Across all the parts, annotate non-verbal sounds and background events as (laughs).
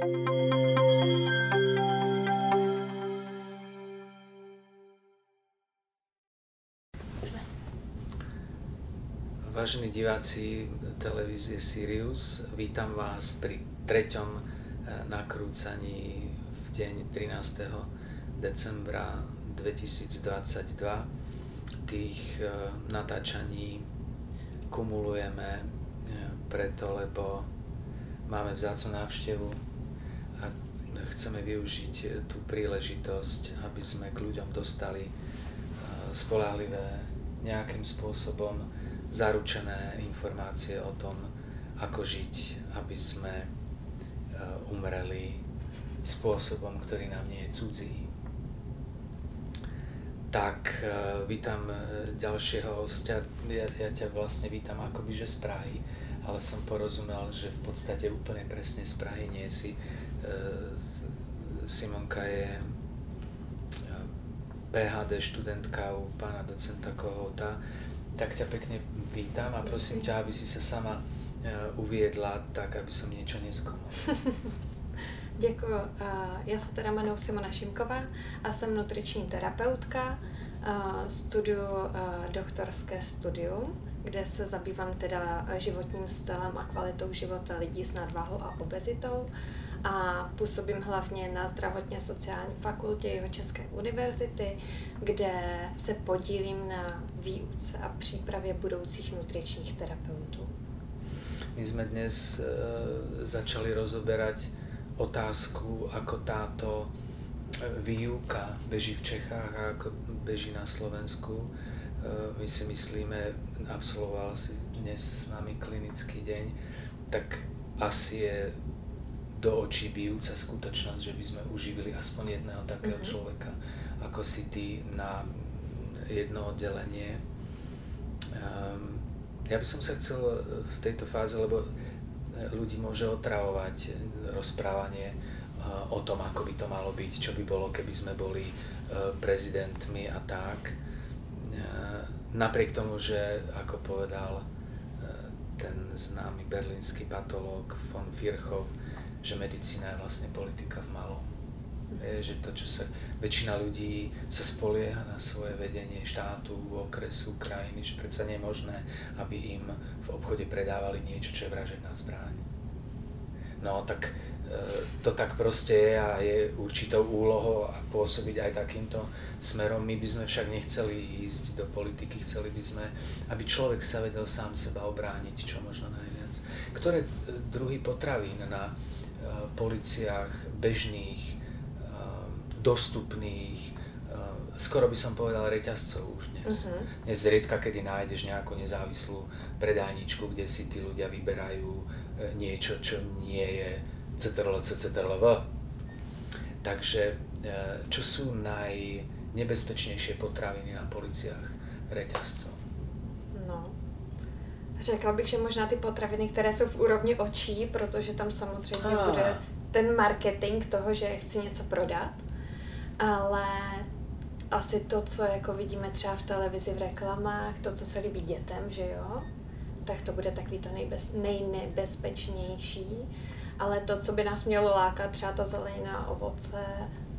Vážení diváci televízie Sirius, vítam vás pri treťom eh, nakrúcaní v deň 13. decembra 2022. Tých eh, natáčaní kumulujeme eh, preto, lebo máme vzácnu návštevu chceme využiť tú príležitosť, aby sme k ľuďom dostali spolahlivé nejakým spôsobom zaručené informácie o tom, ako žiť, aby sme e, umreli spôsobom, ktorý nám nie je cudzí. Tak vítam ďalšieho hostia. Ja, ja ťa vlastne vítam akoby, že z Prahy, ale som porozumel, že v podstate úplne presne z Prahy nie si. Simonka je PHD študentka u pána docenta Kohota tak ťa pekne vítam a prosím ťa, aby si sa sama e, uviedla tak, aby som niečo neskomal. Děkuji. (laughs) Já se teda jmenuji Simona Šimková a jsem nutriční terapeutka. Studuju doktorské studium, kde se zabývám teda životním stylem a kvalitou života lidí s nadváhou a obezitou a působím hlavně na zdravotně sociální fakultě jeho České univerzity, kde se podílím na výuce a přípravě budoucích nutričních terapeutů. My jsme dnes e, začali rozoberať otázku, ako táto eh, výuka beží v Čechách a ako beží na Slovensku. E, my si myslíme, absolvoval si dnes s nami klinický deň, tak asi je do očí bijúca skutočnosť, že by sme uživili aspoň jedného takého mm-hmm. človeka, ako si ty na jedno oddelenie. Um, ja by som sa chcel v tejto fáze, lebo ľudí môže otravovať rozprávanie uh, o tom, ako by to malo byť, čo by bolo, keby sme boli uh, prezidentmi a tak. Uh, napriek tomu, že ako povedal ten známy berlínsky patológ von Virchow, že medicína je vlastne politika v malom. Je, že to, čo sa, väčšina ľudí sa spolieha na svoje vedenie štátu, okresu, krajiny, že predsa nie je možné, aby im v obchode predávali niečo, čo je vražedná zbraň. No tak e, to tak proste je a je určitou úlohou a pôsobiť aj takýmto smerom. My by sme však nechceli ísť do politiky, chceli by sme, aby človek sa vedel sám seba obrániť čo možno najviac. Ktoré druhy potravín na policiách bežných, eh, dostupných, eh, skoro by som povedal reťazcov už dnes. Uh-huh. Dnes zriedka, kedy nájdeš nejakú nezávislú predajničku, kde si tí ľudia vyberajú niečo, čo nie je CTRL, CTRLV. Takže čo sú najnebezpečnejšie potraviny na policiách reťazcov? Řekla bych, že možná ty potraviny, které jsou v úrovni očí, protože tam samozřejmě ah. bude ten marketing toho, že chci něco prodat, ale asi to, co jako vidíme třeba v televizi, v reklamách, to, co se líbí dětem, že jo, tak to bude takový to nejbez, nejnebezpečnější. Ale to, co by nás mělo lákat, třeba ta zelenina, ovoce,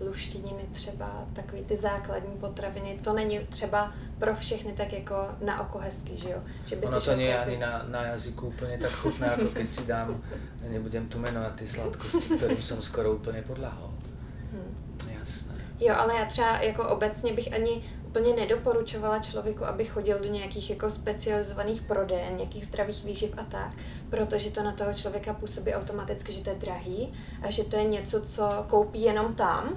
luštěniny třeba, takový ty základní potraviny, to není třeba pro všechny tak jako na oko hezky, že jo? Že by ono to nie je ani na, na jazyku úplně tak chutné, ako (laughs) keď si dám, nebudem tu menovat ty sladkosti, kterým jsem skoro úplně podlahol. Hmm. Jasné. Jo, ale já třeba jako obecně bych ani úplně nedoporučovala člověku, aby chodil do nějakých jako specializovaných prodejen, nějakých zdravých výživ a tak, protože to na toho člověka působí automaticky, že to je drahý a že to je něco, co koupí jenom tam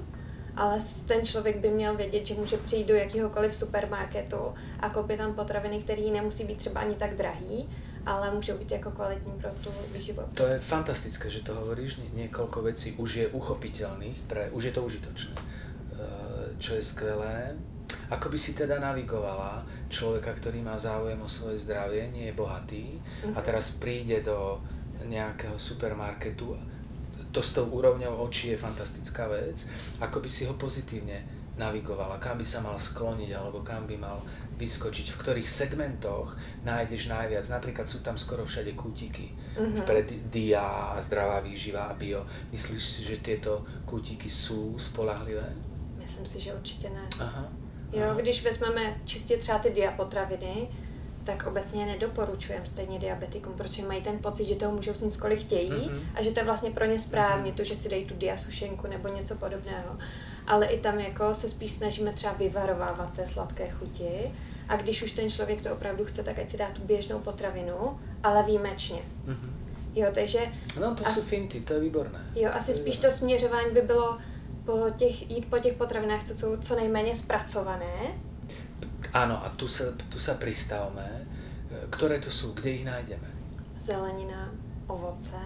ale ten člověk by měl vědět, že může přijít do jakéhokoliv supermarketu a koupit tam potraviny, které nemusí být třeba ani tak drahý, ale můžou být jako kvalitní pro tu výživu. To je fantastické, že to hovoríš, niekoľko vecí už je uchopiteľných, pre, už je to užitočné, eh, čo je skvelé. Ako by si teda navigovala človeka, ktorý má záujem o svoje zdravie, nie je bohatý uh-huh. a mhm. teraz príde do nejakého supermarketu to s tou úrovňou očí je fantastická vec, ako by si ho pozitívne navigovala, kam by sa mal skloniť alebo kam by mal vyskočiť, v ktorých segmentoch nájdeš najviac. Napríklad sú tam skoro všade kútiky mm-hmm. pre dia a zdravá výživa a bio. Myslíš si, že tieto kútiky sú spolahlivé? Myslím si, že určitě ne. Aha. Jo, když vezmeme čistě třeba ty diapotraviny, tak obecně nedoporučujem stejně diabetikům, protože mají ten pocit, že toho můžou sníst kolik chtějí mm-hmm. a že to je vlastně pro ně správně, mm-hmm. to, že si dají tu diasušenku nebo něco podobného. Ale i tam jako se spíš snažíme třeba vyvarovávat té sladké chuti a když už ten člověk to opravdu chce, tak ať si dá tu běžnou potravinu, ale výjimečně. Mm-hmm. Jo, takže... No to asi, jsou finty, to je výborné. Jo, asi to spíš to směřování by bylo po těch, jít po těch potravinách, co jsou co nejméně zpracované, Áno, a tu sa, tu sa pristavme. Ktoré to sú? Kde ich nájdeme? Zelenina, ovoce,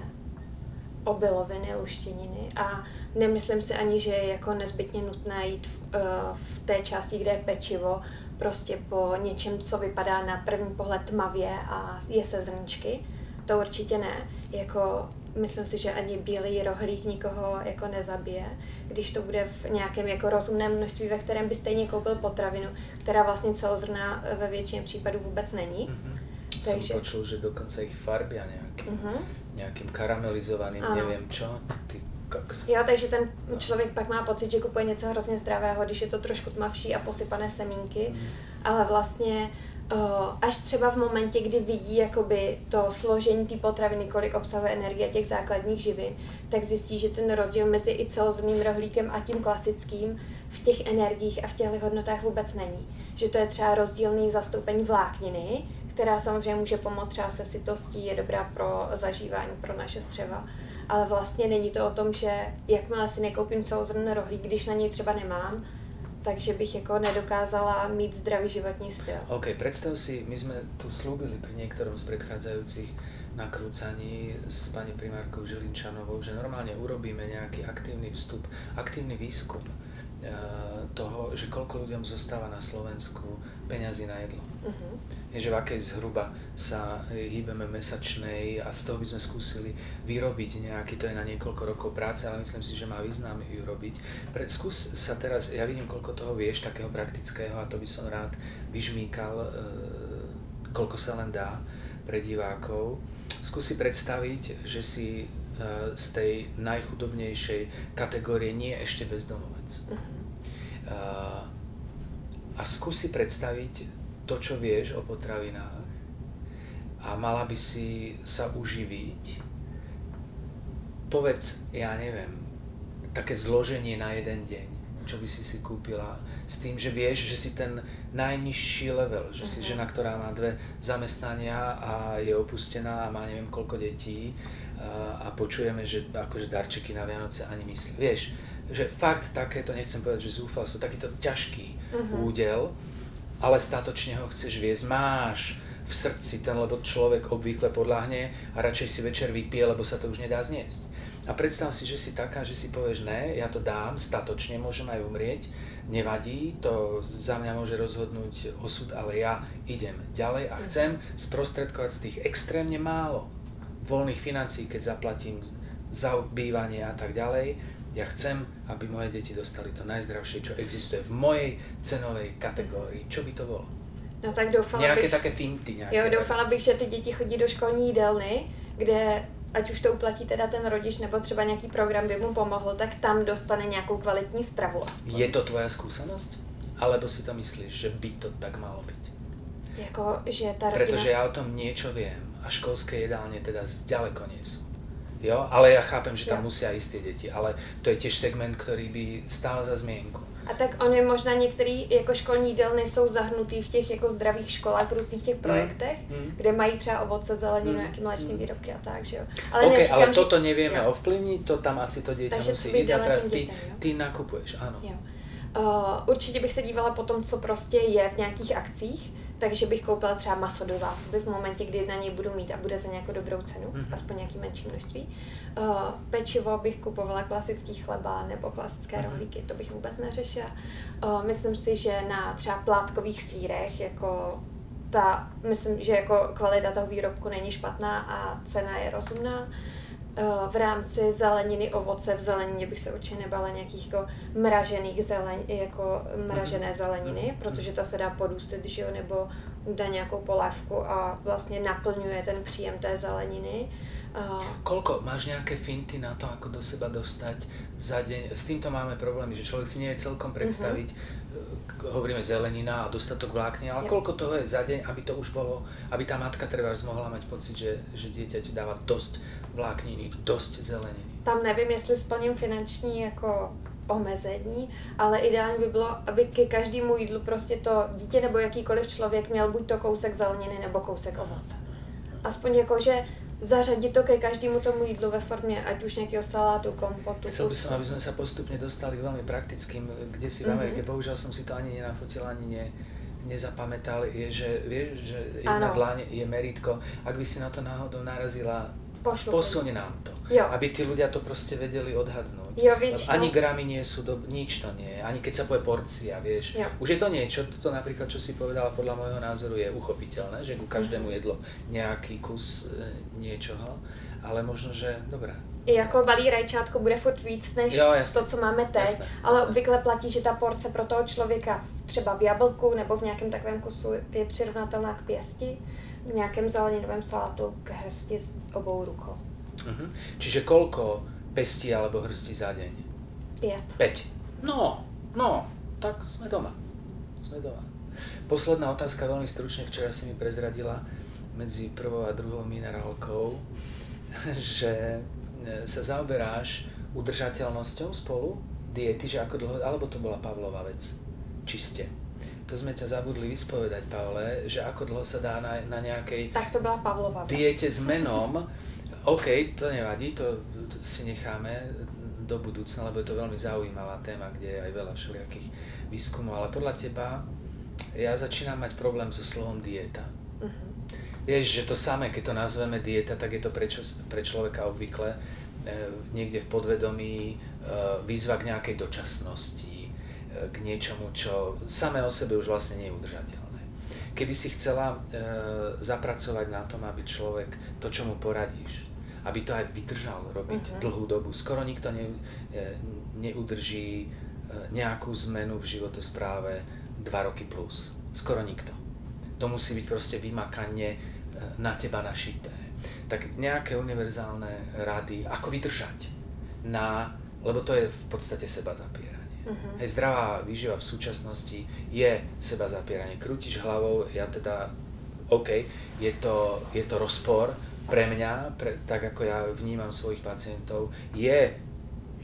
obiloviny, luštěniny a nemyslím si ani, že je jako nezbytně nutné jít v, eh, v té části, kde je pečivo, prostě po něčem, co vypadá na první pohled tmavě a je se zrničky. To určitě ne. Jako myslím si, že ani bílý rohlík nikoho jako nezabije, když to bude v nějakém jako rozumném množství, ve kterém by stejně koupil potravinu, která vlastně celozrná ve většině případů vůbec není. Mm-hmm. Takže... Som počul, že dokonce ich farbia nejakým, mm-hmm. nejakým karamelizovaným, ano. neviem čo, ty koks. Jo, takže ten člověk pak má pocit, že kupuje něco hrozně zdravého, když je to trošku tmavší a posypané semínky, mm. ale vlastně až třeba v momentě, kdy vidí jakoby to složení té potraviny, kolik obsahuje energie těch základních živin, tak zjistí, že ten rozdíl mezi i celozrným rohlíkem a tím klasickým v těch energiích a v těch hodnotách vůbec není. Že to je třeba rozdílný zastoupení vlákniny, která samozřejmě může pomoct třeba se sytostí, je dobrá pro zažívání, pro naše střeva. Ale vlastně není to o tom, že jakmile si nekoupím celozrnný rohlík, když na něj třeba nemám, takže bych jako nedokázala mít zdravý životní styl. OK, predstav si, my sme tu slúbili pri niektorom z predchádzajúcich nakrúcaní s pani primárkou Žilinčanovou, že normálne urobíme nejaký aktívny vstup, aktívny výskum eh, toho, že koľko ľuďom zostáva na Slovensku peňazí na jedlo. Uh-huh je, že v akej zhruba sa hýbeme mesačnej a z toho by sme skúsili vyrobiť nejaký, to je na niekoľko rokov práce, ale myslím si, že má význam ju robiť. Pre, skús sa teraz, ja vidím, koľko toho vieš, takého praktického a to by som rád vyžmýkal, e, koľko sa len dá pre divákov. Skús si predstaviť, že si e, z tej najchudobnejšej kategórie nie ešte bezdomovec. Uh-huh. E, a skúsi predstaviť to, čo vieš o potravinách a mala by si sa uživiť, povedz, ja neviem, také zloženie na jeden deň, čo by si si kúpila, s tým, že vieš, že si ten najnižší level, že si mhm. žena, ktorá má dve zamestnania a je opustená a má neviem koľko detí a, a počujeme, že akože darčeky na Vianoce ani myslí. Vieš, že fakt takéto, nechcem povedať, že zúfalstvo, takýto ťažký uh-huh. údel, ale statočne ho chceš viesť, máš v srdci ten, lebo človek obvykle podľahne a radšej si večer vypije, lebo sa to už nedá zniesť. A predstav si, že si taká, že si povieš, ne, ja to dám, statočne, môžem aj umrieť, nevadí, to za mňa môže rozhodnúť osud, ale ja idem ďalej a chcem sprostredkovať z tých extrémne málo voľných financií, keď zaplatím za bývanie a tak ďalej, ja chcem, aby moje deti dostali to najzdravšie, čo existuje v mojej cenovej kategórii. Čo by to bolo? No tak doufala Nějaké bych... také finty. Nějaké jo, doufala bych, že ty děti chodí do školní jídelny, kde ať už to uplatí teda ten rodič, nebo třeba nějaký program by mu pomohl, tak tam dostane nějakou kvalitní stravu aspoň. Je to tvoja skúsenosť? Alebo si to myslíš, že by to tak malo byť? Jako, že ta rodina... Pretože ja o tom niečo viem a školské jedálne teda zďaleko nie sú. Jo? Ale ja chápem, že tam jo. musia ísť tie deti, ale to je tiež segment, ktorý by stál za zmienku. A tak oni možná některý jako školní jídelny jsou zahnutý v těch jako zdravých školách, v různých těch mm. projektech, mm. Kde mají třeba ovoce, zeleninu, mm. nějaké mléčné mm. výrobky a tak, že jo. Ale, okay, neříkám, ale toto nevieme jo. ovplyvniť, to tam asi to dieťa Takže musí ísť a teraz ty, dětem, ty nakupuješ, áno. Jo. Uh, určitě bych se dívala po tom, co prostě je v nějakých akcích, takže bych koupila třeba maso do zásoby v momentě, kdy na něj budu mít a bude za nějakou dobrou cenu, mm-hmm. aspoň nějaký menší množství. Uh, pečivo bych kupovala klasický chleba nebo klasické mm-hmm. rohlíky, to bych vůbec neřešila. Uh, myslím si, že na třeba plátkových sírech, jako ta, myslím, že jako kvalita toho výrobku není špatná a cena je rozumná. V rámci zeleniny, ovoce, v zelenině bych se určitě nebala nějakých jako mražených zeleň, jako mražené zeleniny, mhm. protože ta se dá podustit, že jo, nebo dá nějakou polévku a vlastně naplňuje ten příjem té zeleniny. Koľko, máš nejaké finty na to, ako do seba dostať za deň? S týmto máme problémy, že človek si nevie celkom predstaviť, mm-hmm. Hovoríme zelenina a dostatok vlákne, ale koľko toho je za deň, aby to už bolo, aby tá matka treba mohla mať pocit, že, že dieťa ti dáva dosť vlákniny, dosť zeleniny. Tam nevím, jestli splním finanční jako omezení, ale ideálně by bylo, aby ke každému jídlu prostě to dítě nebo jakýkoliv člověk měl buď to kousek zeleniny nebo kousek ovoce. Aspoň jako, že zařadit to ke každému tomu jídlu ve formě, ať už nějakého salátu, kompotu. Chcel by som, aby sme sa postupne dostali k veľmi praktickým, kde si v mhm. Amerike, mm-hmm. bohužiaľ som si to ani nenafotil, ani ne, nezapamätal, je, že vieš, že jedna dláň je meritko. Ak by si na to náhodou narazila, Pošlu posuň nám to. Jo. Aby tí ľudia to proste vedeli odhadnúť. Jo, víš, ani gramy nie sú, do, nič to nie je, ani keď sa povie porcia, vieš. Jo. Už je to niečo, to napríklad, čo si povedala, podľa môjho názoru je uchopiteľné, že ku každému mhm. jedlo nejaký kus e, niečoho, ale možno, že dobré. I jako malý rajčátko bude furt víc než jo, jasne. to, co máme teď, jasne, ale jasne. obvykle platí, že ta porce pro toho člověka třeba v jablku nebo v nějakém takovém kusu je přirovnatelná k pěsti v nejakém zeleninovém salátu k hrsti s obou rukou. Uh-huh. Čiže koľko pestí alebo hrstí za deň? 5. 5. No, no, tak sme doma. Sme doma. Posledná otázka, veľmi stručne, včera si mi prezradila medzi prvou a druhou minerálkou, (laughs) že e, sa zaoberáš udržateľnosťou spolu, diety, že ako dlho, alebo to bola Pavlova vec, čiste to sme ťa zabudli vyspovedať, Pavle, že ako dlho sa dá na, na nejakej tak to bola Pavlova diete s menom. OK, to nevadí, to si necháme do budúcna, lebo je to veľmi zaujímavá téma, kde je aj veľa všelijakých výskumov, ale podľa teba ja začínam mať problém so slovom dieta. Uh-huh. Vieš, že to samé, keď to nazveme dieta, tak je to pre, čo, pre človeka obvykle e, niekde v podvedomí e, výzva k nejakej dočasnosti, k niečomu, čo samé o sebe už vlastne nie je udržateľné. Keby si chcela e, zapracovať na tom, aby človek to, čo mu poradíš, aby to aj vydržal robiť uh-huh. dlhú dobu. Skoro nikto ne, e, neudrží e, nejakú zmenu v životospráve 2 roky plus. Skoro nikto. To musí byť proste vymakanie e, na teba našité. Tak nejaké univerzálne rady, ako vydržať na, lebo to je v podstate seba zapierať Uh-huh. Hej, zdravá výživa v súčasnosti je seba zapieranie. Krútiš hlavou, ja teda, OK, je to, je to rozpor pre mňa, pre, tak ako ja vnímam svojich pacientov, je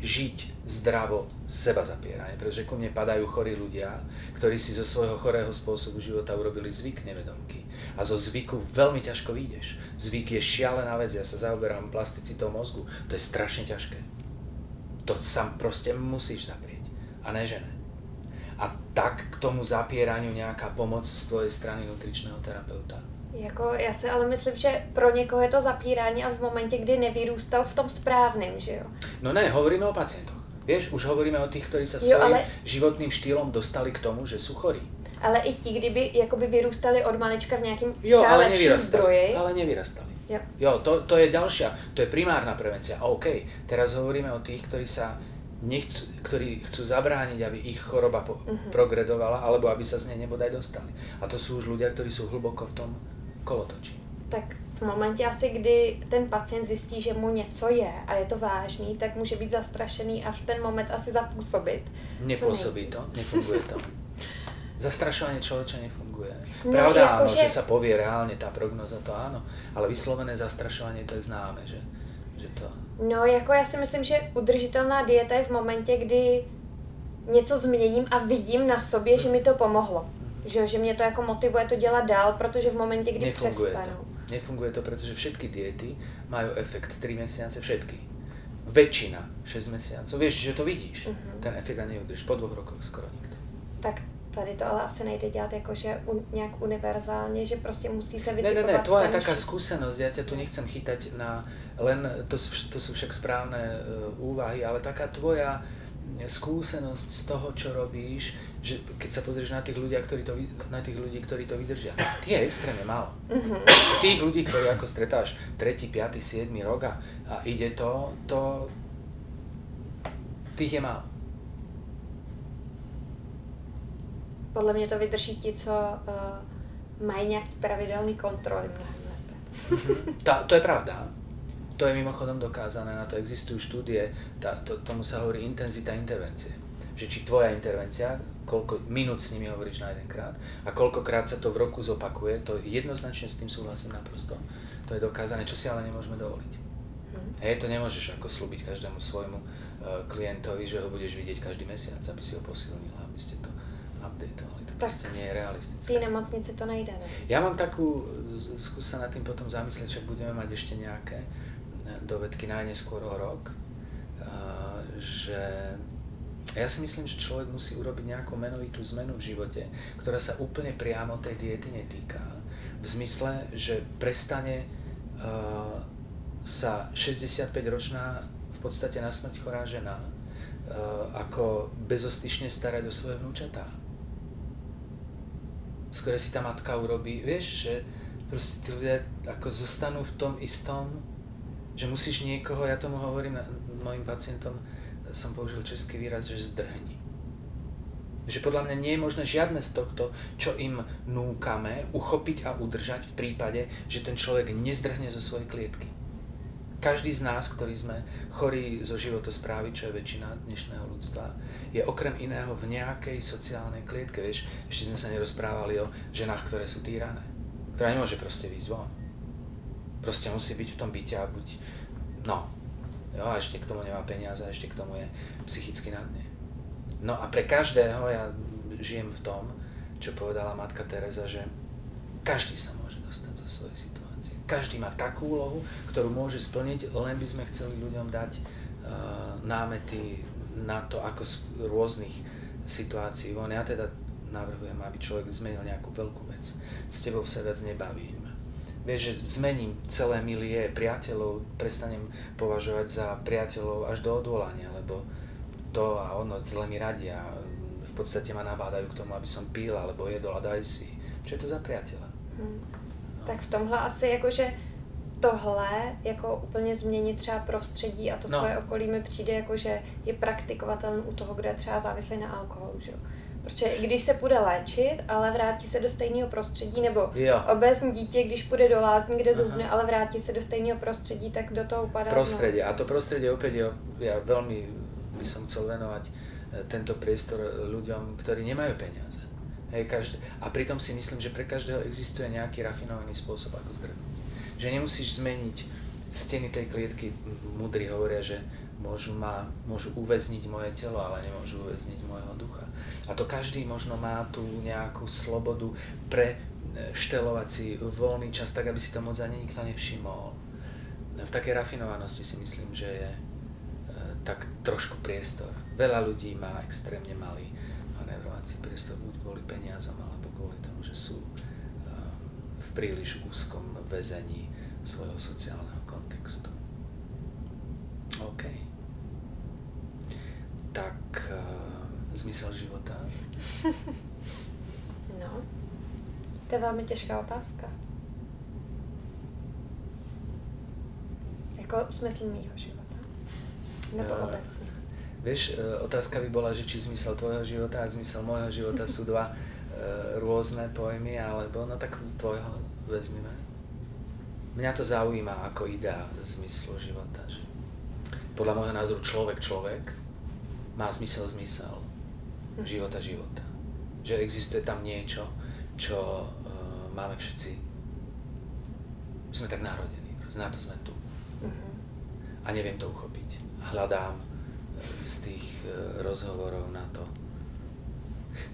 žiť zdravo seba zapieranie, pretože ku mne padajú chorí ľudia, ktorí si zo svojho chorého spôsobu života urobili zvyk nevedomky. A zo zvyku veľmi ťažko vyjdeš. Zvyk je šialená vec, ja sa zaoberám plasticitou mozgu, to je strašne ťažké. To sa proste musíš zaprieť a ne žene. A tak k tomu zapieraniu nejaká pomoc z tvojej strany nutričného terapeuta? Jako, já si ale myslím, že pro někoho je to zapírání, ale v momente, kdy nevyrůstal v tom správném, že jo? No ne, hovoríme o pacientoch. Vieš, už hovoríme o tých, ktorí sa svojím ale... životným štýlom dostali k tomu, že sú chorí. Ale i ti, kdyby jakoby vyrůstali od malička v nějakém jo, ale zdroji. Ale nevyrastali. Jo, jo to, to je ďalšia, to je primárna prevencia. A OK, teraz hovoríme o tých, ktorí sa nechcú, ktorí chcú zabrániť, aby ich choroba po, uh-huh. progredovala, alebo aby sa z nej nebodaj dostali. A to sú už ľudia, ktorí sú hlboko v tom kolotočí. Tak v momentě asi, kdy ten pacient zjistí, že mu něco je a je to vážný, tak může být zastrašený a v ten moment asi zapůsobit. Nepôsobí to, nefunguje to. (laughs) Zastrašovanie človeča nefunguje. No, Pravda áno, že... že sa povie reálne tá prognoza, to áno, ale vyslovené zastrašovanie to je známe, že, že to No, jako já si myslím, že udržitelná dieta je v momentě, kdy něco změním a vidím na sobě, že mi to pomohlo. Že, že mě to jako motivuje to dělat dál, protože v momentě, kdy Nefunguje přestanu. To. Nefunguje to, pretože všetky diety majú efekt 3 mesiace, všetky. Väčšina 6 mesiacov. Vieš, že to vidíš. Uh-huh. Ten efekt a neudržíš. Po dvoch rokoch skoro nikto. Tak tady to ale asi nejde dělat jakože un, nějak univerzálně, že prostě musí se vytipovat. Ne, ne, ne, tvoja taká skúsenosť, ja ťa tu nechcem chytať na len, to, to sú však správne uh, úvahy, ale taká tvoja skúsenosť z toho, čo robíš, že keď sa pozrieš na tých, ľudia, ktorí to, na tých ľudí, ktorí to vydržia, tých je extrémne málo. Mm-hmm. Tých ľudí, ktorí ako stretáš 3., 5., 7. rok a, a ide to, to, tých je málo. Podle mě to vydrží ti, co uh, mají nějaký pravidelný kontroly mnohem lépe. Mm-hmm. to, to je pravda. To je mimochodom dokázané, na to existujú štúdie, tá, to, tomu sa hovorí intenzita intervencie. Že či tvoja intervencia, koľko minút s nimi hovoríš na jedenkrát a koľkokrát sa to v roku zopakuje, to jednoznačne s tým súhlasím naprosto. To je dokázané, čo si ale nemôžeme dovoliť. Hmm. Hej, to nemôžeš ako slúbiť každému svojmu uh, klientovi, že ho budeš vidieť každý mesiac, aby si ho posilnil, aby ste to updateovali. To tak proste nie je realistické. V nemocnici to nejde, ne? Ja mám takú, skús sa nad tým potom zamyslieť, že budeme mať ešte nejaké dovedky najneskôr o rok, že ja si myslím, že človek musí urobiť nejakú menovitú zmenu v živote, ktorá sa úplne priamo tej diety netýka. V zmysle, že prestane uh, sa 65-ročná v podstate na smrť chorá žena uh, ako bezostyšne starať o svoje vnúčatá. Skôr si tá matka urobí, vieš, že proste tí ľudia ako zostanú v tom istom že musíš niekoho, ja tomu hovorím mojim pacientom, som použil český výraz, že zdrhni. Že podľa mňa nie je možné žiadne z tohto, čo im núkame, uchopiť a udržať v prípade, že ten človek nezdrhne zo svojej klietky. Každý z nás, ktorí sme chorí zo životosprávy, čo je väčšina dnešného ľudstva, je okrem iného v nejakej sociálnej klietke. Vieš, ešte sme sa nerozprávali o ženách, ktoré sú týrané. Ktorá nemôže proste výjsť von proste musí byť v tom byte a buď, no, jo, a ešte k tomu nemá peniaze, a ešte k tomu je psychicky na dne. No a pre každého ja žijem v tom, čo povedala matka Teresa, že každý sa môže dostať zo svojej situácie. Každý má takú úlohu, ktorú môže splniť, len by sme chceli ľuďom dať uh, námety na to, ako z rôznych situácií von. Ja teda navrhujem, aby človek zmenil nejakú veľkú vec. S tebou sa viac nebavím vieš, že zmením celé milie priateľov, prestanem považovať za priateľov až do odvolania, lebo to a ono zle mi radia, v podstate ma nabádajú k tomu, aby som pil alebo jedol a daj si. Čo je to za priateľa? Hmm. Tak v tomhle asi jakože tohle jako úplně změnit třeba prostředí a to no. svoje okolí mi přijde jako, že je praktikovatelné u toho, kdo je třeba závislý na alkoholu. Že? Protože i když se půjde léčit, ale vrátí se do stejného prostředí, nebo jo. obézní dítě, když půjde do lázní, kde zubne, ale vrátí se do stejného prostředí, tak do toho upadá Prostredie. A to prostredie opäť, ja, ja veľmi by som chcel venovať eh, tento priestor ľuďom, ktorí nemajú peniaze. Hej, každé. A pritom si myslím, že pre každého existuje nejaký rafinovaný spôsob, ako zdrhnúť. Že nemusíš zmeniť steny tej klietky, múdri hovoria, že môžu, ma, môžu uväzniť moje telo, ale nemôžu uväzniť môjho ducha. A to každý možno má tú nejakú slobodu pre štelovať si voľný čas tak, aby si to moc ani nikto nevšimol. V takej rafinovanosti si myslím, že je e, tak trošku priestor. Veľa ľudí má extrémne malý manevrovací priestor, buď kvôli peniazom, alebo kvôli tomu, že sú e, v príliš úzkom väzení svojho sociálneho kontextu. OK. Tak uh, zmysel života? (laughs) no, to je velmi těžká otázka. Jako smysl mýho života? Nebo uh, obecně? Vieš, eh, otázka by bola, že či zmysel tvojho života a zmysel môjho života sú dva uh, rôzne pojmy, alebo no tak tvojho vezmime. Mňa to zaujíma ako idea zmyslu života. Že podľa môjho názoru človek človek má zmysel zmysel života života. Že existuje tam niečo, čo uh, máme všetci. My sme tak narodení, na to sme tu. Uh-huh. A neviem to uchopiť. Hľadám z tých uh, rozhovorov na to.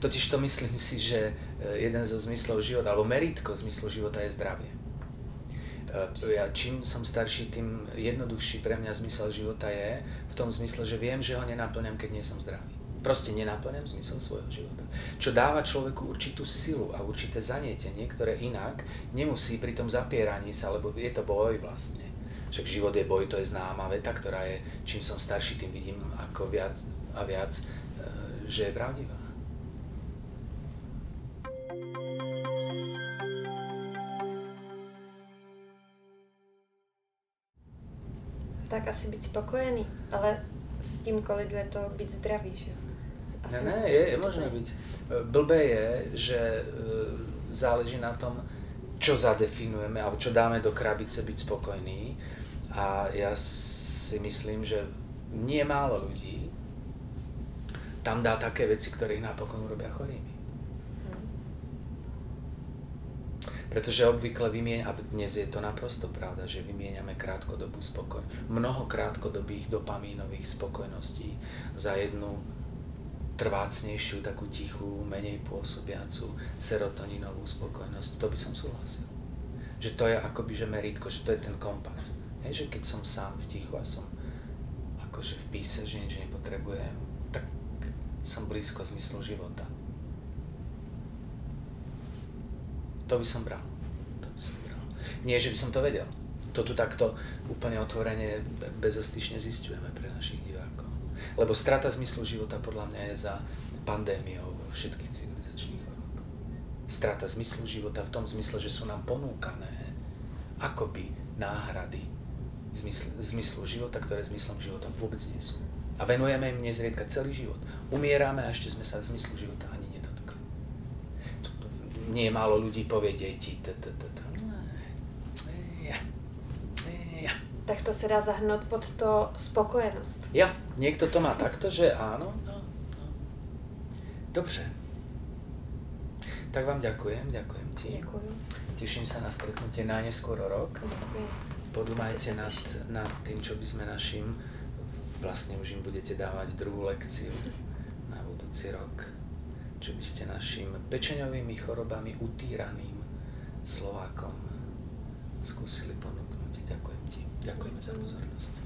Totiž to myslím si, že uh, jeden zo zmyslov života, alebo meritko zmyslu života je zdravie. Ja, čím som starší, tým jednoduchší pre mňa zmysel života je v tom zmysle, že viem, že ho nenaplňam, keď nie som zdravý proste nenaplňam zmysel svojho života. Čo dáva človeku určitú silu a určité zanietenie, ktoré inak nemusí pri tom zapieraní sa, lebo je to boj vlastne. Však život je boj, to je známa veta, ktorá je, čím som starší, tým vidím ako viac a viac, e, že je pravdivá. Tak asi byť spokojený, ale s tím koliduje to byť zdravý, že Asi ne, ne, je, je možné byť. E, blbé je, že e, záleží na tom, čo zadefinujeme, alebo čo dáme do krabice byť spokojný. A ja si myslím, že nie málo ľudí tam dá také veci, ktoré ich napokon urobia chorými. Pretože obvykle vymieňa, a dnes je to naprosto pravda, že vymieňame krátkodobú spokoj. Mnoho krátkodobých dopamínových spokojností za jednu trvácnejšiu, takú tichú, menej pôsobiacu serotoninovú spokojnosť. To by som súhlasil. Že to je akoby, že meritko, že to je ten kompas. Hej, že keď som sám v tichu a som akože v píse, že nič nepotrebujem, tak som blízko zmyslu života. To by som bral. To by som bral. Nie, že by som to vedel. To tu takto úplne otvorene, bezostyšne zistujeme. Lebo strata zmyslu života podľa mňa je za pandémiou všetkých civilizačných chorób. Strata zmyslu života v tom zmysle, že sú nám ponúkané akoby náhrady zmysl, zmyslu života, ktoré zmyslom života vôbec nie sú. A venujeme im nezriedka celý život. Umierame a ešte sme sa zmyslu života nie málo ľudí povie deti. Ja. Tak to sa dá zahrnúť pod to spokojenosť. Ja, niekto to má takto, že áno. No, no. Dobře. Tak vám ďakujem, ďakujem ti. Ďakujem. Teším sa na stretnutie najneskôr rok. Ďakujem. Podumajte nad, nad tým, čo by sme našim, vlastne už im budete dávať druhú lekciu na budúci rok čo by ste našim pečeňovými chorobami utíraným Slovákom skúsili ponúknuť. Ďakujem ti. Ďakujeme za pozornosť.